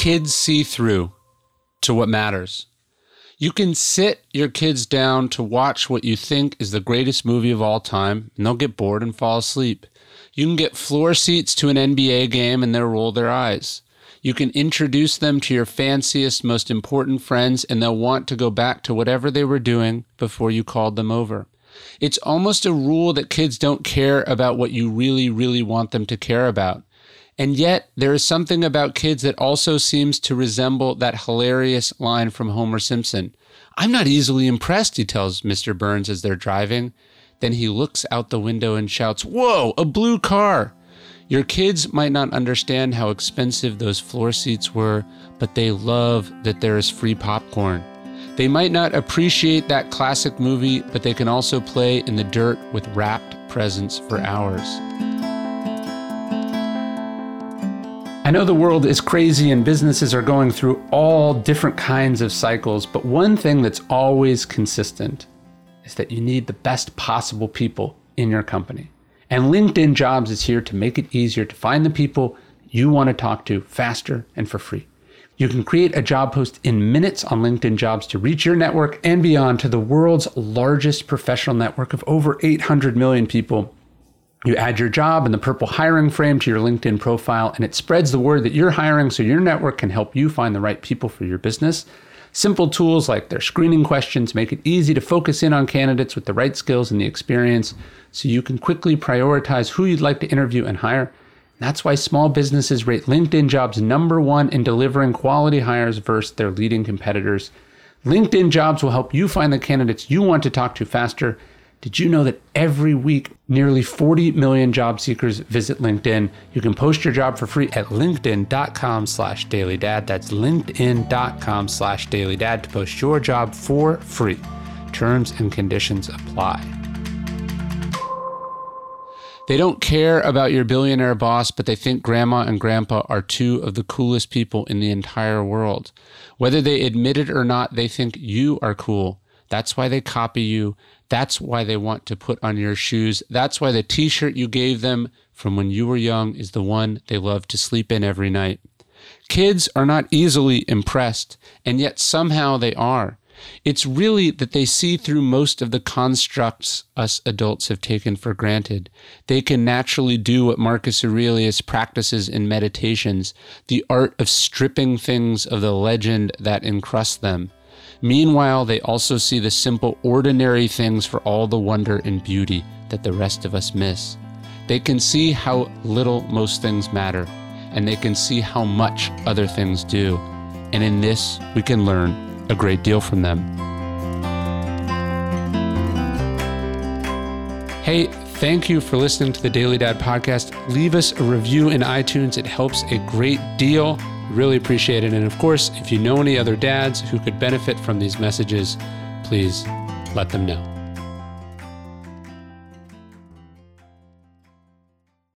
Kids see through to what matters. You can sit your kids down to watch what you think is the greatest movie of all time, and they'll get bored and fall asleep. You can get floor seats to an NBA game and they'll roll their eyes. You can introduce them to your fanciest, most important friends, and they'll want to go back to whatever they were doing before you called them over. It's almost a rule that kids don't care about what you really, really want them to care about. And yet, there is something about kids that also seems to resemble that hilarious line from Homer Simpson. I'm not easily impressed, he tells Mr. Burns as they're driving. Then he looks out the window and shouts, Whoa, a blue car! Your kids might not understand how expensive those floor seats were, but they love that there is free popcorn. They might not appreciate that classic movie, but they can also play in the dirt with wrapped presents for hours. I know the world is crazy and businesses are going through all different kinds of cycles, but one thing that's always consistent is that you need the best possible people in your company. And LinkedIn Jobs is here to make it easier to find the people you want to talk to faster and for free. You can create a job post in minutes on LinkedIn Jobs to reach your network and beyond to the world's largest professional network of over 800 million people you add your job and the purple hiring frame to your LinkedIn profile, and it spreads the word that you're hiring so your network can help you find the right people for your business. Simple tools like their screening questions make it easy to focus in on candidates with the right skills and the experience so you can quickly prioritize who you'd like to interview and hire. That's why small businesses rate LinkedIn jobs number one in delivering quality hires versus their leading competitors. LinkedIn jobs will help you find the candidates you want to talk to faster did you know that every week nearly 40 million job seekers visit LinkedIn? You can post your job for free at linkedin.com slash dailydad. That's linkedin.com slash dailydad to post your job for free. Terms and conditions apply. They don't care about your billionaire boss, but they think grandma and grandpa are two of the coolest people in the entire world. Whether they admit it or not, they think you are cool. That's why they copy you. That's why they want to put on your shoes. That's why the t shirt you gave them from when you were young is the one they love to sleep in every night. Kids are not easily impressed, and yet somehow they are. It's really that they see through most of the constructs us adults have taken for granted. They can naturally do what Marcus Aurelius practices in Meditations, the art of stripping things of the legend that encrusts them. Meanwhile, they also see the simple, ordinary things for all the wonder and beauty that the rest of us miss. They can see how little most things matter, and they can see how much other things do. And in this, we can learn a great deal from them. Hey, thank you for listening to the Daily Dad podcast. Leave us a review in iTunes, it helps a great deal. Really appreciate it. And of course, if you know any other dads who could benefit from these messages, please let them know.